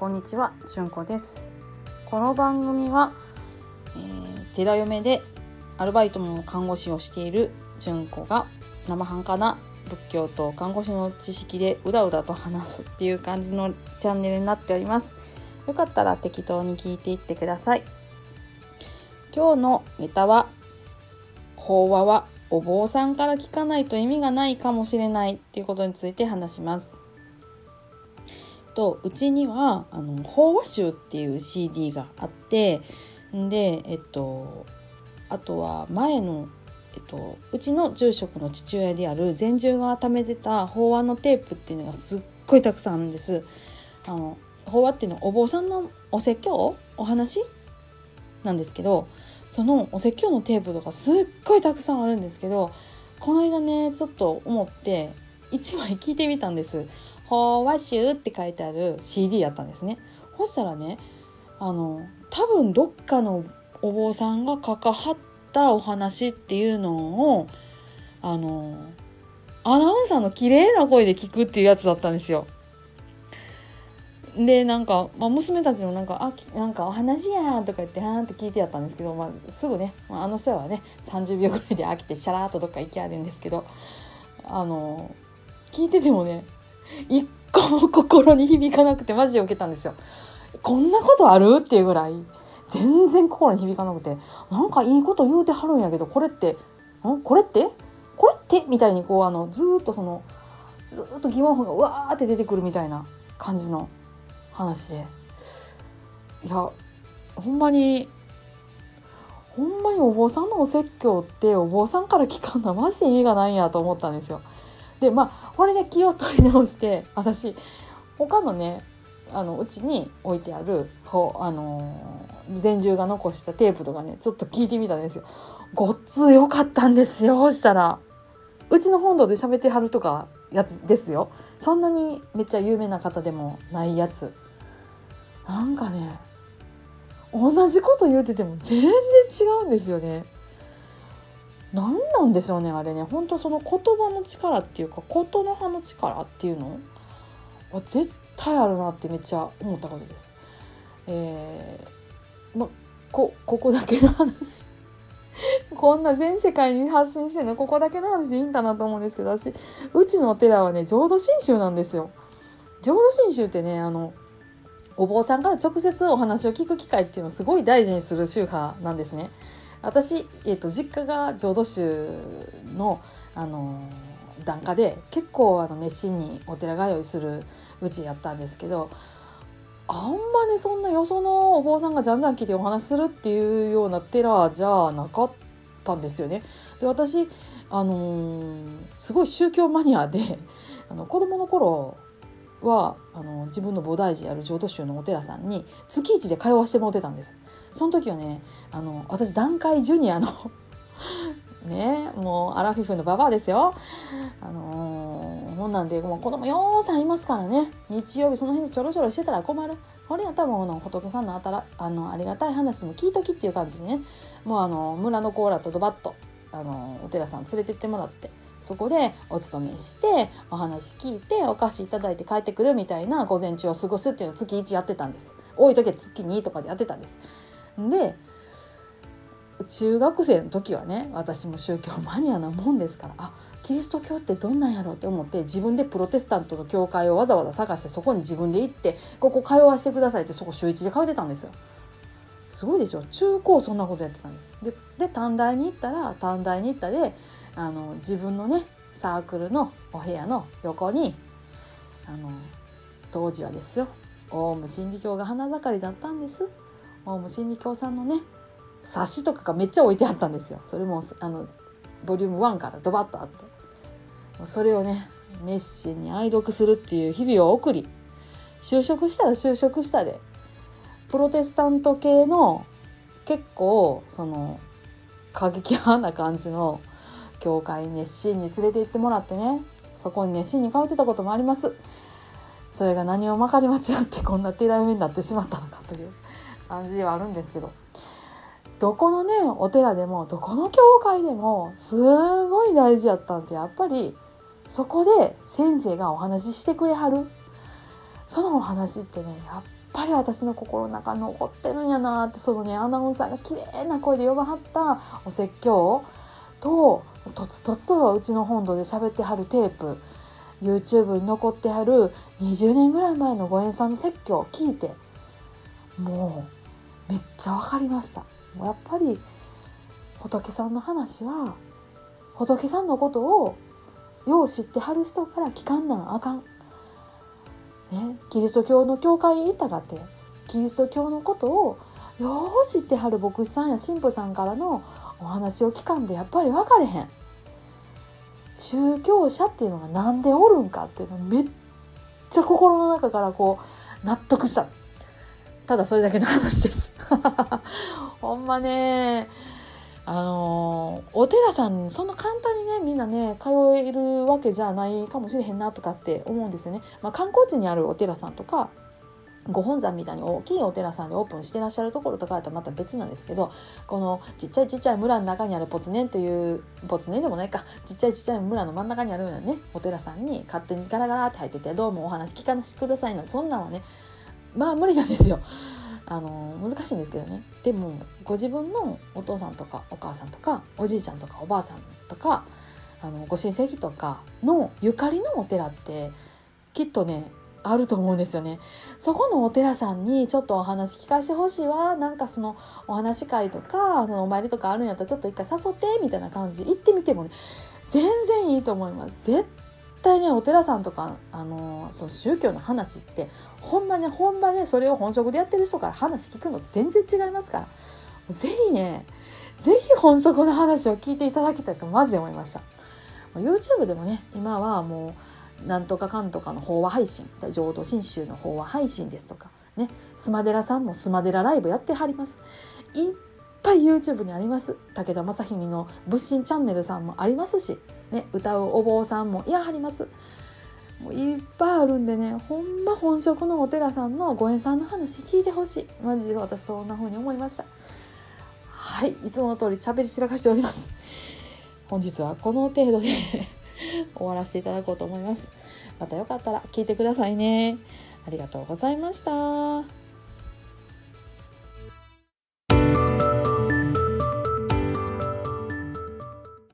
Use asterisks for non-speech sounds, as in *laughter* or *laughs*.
こんにちは、じゅんこです。この番組は、えー、寺嫁でアルバイトも看護師をしているじゅんこが生半可な仏教と看護師の知識でうだうだと話すっていう感じのチャンネルになっております。よかったら適当に聞いていってください。今日のネタは法話はお坊さんから聞かないと意味がないかもしれないっていうことについて話します。とうちにはあの法話集っていう CD があってでえっとあとは前の、えっと、うちの住職の父親である禅宗が貯めてた法話のテープっていうのがすっごいたくさんあるんです。あの法話っていうのはお坊さんのお説教お話？なんですけどそのお説教のテープとかすっごいたくさんあるんですけどこの間ねちょっと思って1枚聞いてみたんです。法話集って書いてある CD やったんですね。そしたらねあの多分どっかのお坊さんが関わったお話っていうのをあのアナウンサーの綺麗な声で聞くっていうやつだったんですよ。でなんか、まあ、娘たちもなんか「あきなんかお話や」とか言ってはーんって聞いてやったんですけど、まあ、すぐね、まあ、あの人はね30秒ぐらいで飽きてシャラーっとどっか行きあるんですけどあの聞いててもね一個も心に響かなくてマジで受けたんですよ。こんなことある？っていうぐらい。全然心に響かなくて。なんかいいこと言うてはるんやけどこれってん？これって？これって？みたいにこうあのずっとそのずっと疑問符がわーって出てくるみたいな感じの話で。いやほんまにほんまにお坊さんのお説教ってお坊さんから聞かんのはマジで意味がないんやと思ったんですよ。でまあこれで気を取り直して私他のねあのうちに置いてあるほあの禅宗が残したテープとかねちょっと聞いてみたんですよ。ごっつ良かったんですよしたらうちの本堂で喋ってはるとかやつですよそんなにめっちゃ有名な方でもないやつなんかね同じこと言うてても全然違うんですよね。何なんでしょうねあれね本当その言葉の力っていうか琴の葉の力っていうの？は絶対あるなってめっちゃ思ったことです。えー、まこここだけの話 *laughs* こんな全世界に発信してるの？ここだけの話でいいんかなと思うんですけど私うちのお寺はね浄土真宗なんですよ。浄土真宗ってねあのお坊さんから直接お話を聞く機会っていうのをすごい大事にする宗派なんですね。私、えーと、実家が浄土宗の、あのー、檀家で結構あの熱心にお寺通いするうちやったんですけどあんまねそんなよそのお坊さんがじゃんじゃん来てお話するっていうような寺じゃなかったんですよね。で私、あのー、すごい宗教マニアであの子供の頃はあの自分の菩提寺やる浄土宗のお寺さんに月一で通わせてもらってたんです。その時はねあの私団塊ジュニアの *laughs* ねもうアラフィフのババアですよ。あのー、ほんなんでもう子供ようさんいますからね日曜日その辺でちょろちょろしてたら困る。これやったらもうの仏さんのあたらあのありがたい話も聞いときっていう感じでねもうあの村のコーラとドバッとあのお寺さん連れてってもらってそこでお勤めしてお話聞いてお菓子いただいて帰ってくるみたいな午前中を過ごすっていうのを月1やってたんです多い時は月2とかでやってたんですで中学生の時はね私も宗教マニアなもんですからあキリスト教ってどんなんやろうって思って自分でプロテスタントの教会をわざわざ探してそこに自分で行ってここ通わせてくださいってそこ週1で通ってたんですよ。すごいでしょ中高そんなことやってたんです。で短大に行ったら短大に行ったであの自分のねサークルのお部屋の横にあの当時はですよオウム真理教が花盛りだったんです。オウム真理教さんのね冊子とかがめっちゃ置いてあったんですよ。それもあのボリューム1からドバッとあってそれをね熱心に愛読するっていう日々を送り就職したら就職したでプロテスタント系の結構その過激派な感じの教会熱心に連れて行ってもらってねそこに熱心に通ってたこともあります。それが何をまかり間違ってこんな寺嫁になってしまったのかという感じではあるんですけどどこのねお寺でもどこの教会でもすごい大事やったんってやっぱりそこで先生がお話ししてくれはる。そのお話ってねやっぱり私の心の中残ってるんやなってそのねアナウンサーが綺麗な声で呼ばはったお説教ととつとつとうちの本土で喋ってはるテープ YouTube に残ってはる20年ぐらい前のご縁さんの説教を聞いてもうめっちゃ分かりましたやっぱり仏さんの話は仏さんのことをよう知ってはる人から聞かんなんあかん。ね、キリスト教の教会に行ったかってキリスト教のことをよう知ってはる牧師さんや神父さんからのお話を聞かんでやっぱり分かれへん。宗教者っていうのが何でおるんかっていうのめっちゃ心の中からこう納得したただそれだけの話です *laughs* ほんまねあのお寺さんそんな簡単にねみんなね通えるわけじゃないかもしれへんなとかって思うんですよね。まあ、観光地にあるお寺さんとかご本山みたいに大きいお寺さんでオープンしてらっしゃるところとかだとまた別なんですけどこのちっちゃいちっちゃい村の中にあるポツネンというポツネンでもないかちっちゃいちっちゃい村の真ん中にあるようなねお寺さんに勝手にガラガラって入ってて「どうもお話聞かせてください」なんてそんなんはねまあ無理なんですよ。あの難しいんですけどねでもご自分のお父さんとかお母さんとかおじいちゃんとかおばあさんとかあのご親戚とかのゆかりのお寺ってきっとねあると思うんですよね。そこのお寺さんにちょっとお話聞かせてほしいわ。なんかそのお話会とか、あのお参りとかあるんやったらちょっと一回誘ってみたいな感じで行ってみてもね、全然いいと思います。絶対ね、お寺さんとか、あのその宗教の話って、ほんまね、ほんまね、それを本職でやってる人から話聞くのって全然違いますから。ぜひね、ぜひ本職の話を聞いていただきたいとマジで思いました。YouTube でもね、今はもう、なんとかかんとかの法話配信浄土真宗の法話配信ですとかねスマデラさんもスマデラライブやってはります。いっぱい YouTube にあります。武田正文の仏心チャンネルさんもありますし、ね、歌うお坊さんもいやはります。もういっぱいあるんでねほんま本職のお寺さんのご縁さんの話聞いてほしい。マジで私そんな風に思いました。はいいつもの通り喋り散らかしております。本日はこの程度で。*laughs* 終わらせていただこうと思います。またよかったら聞いてくださいね。ありがとうございました。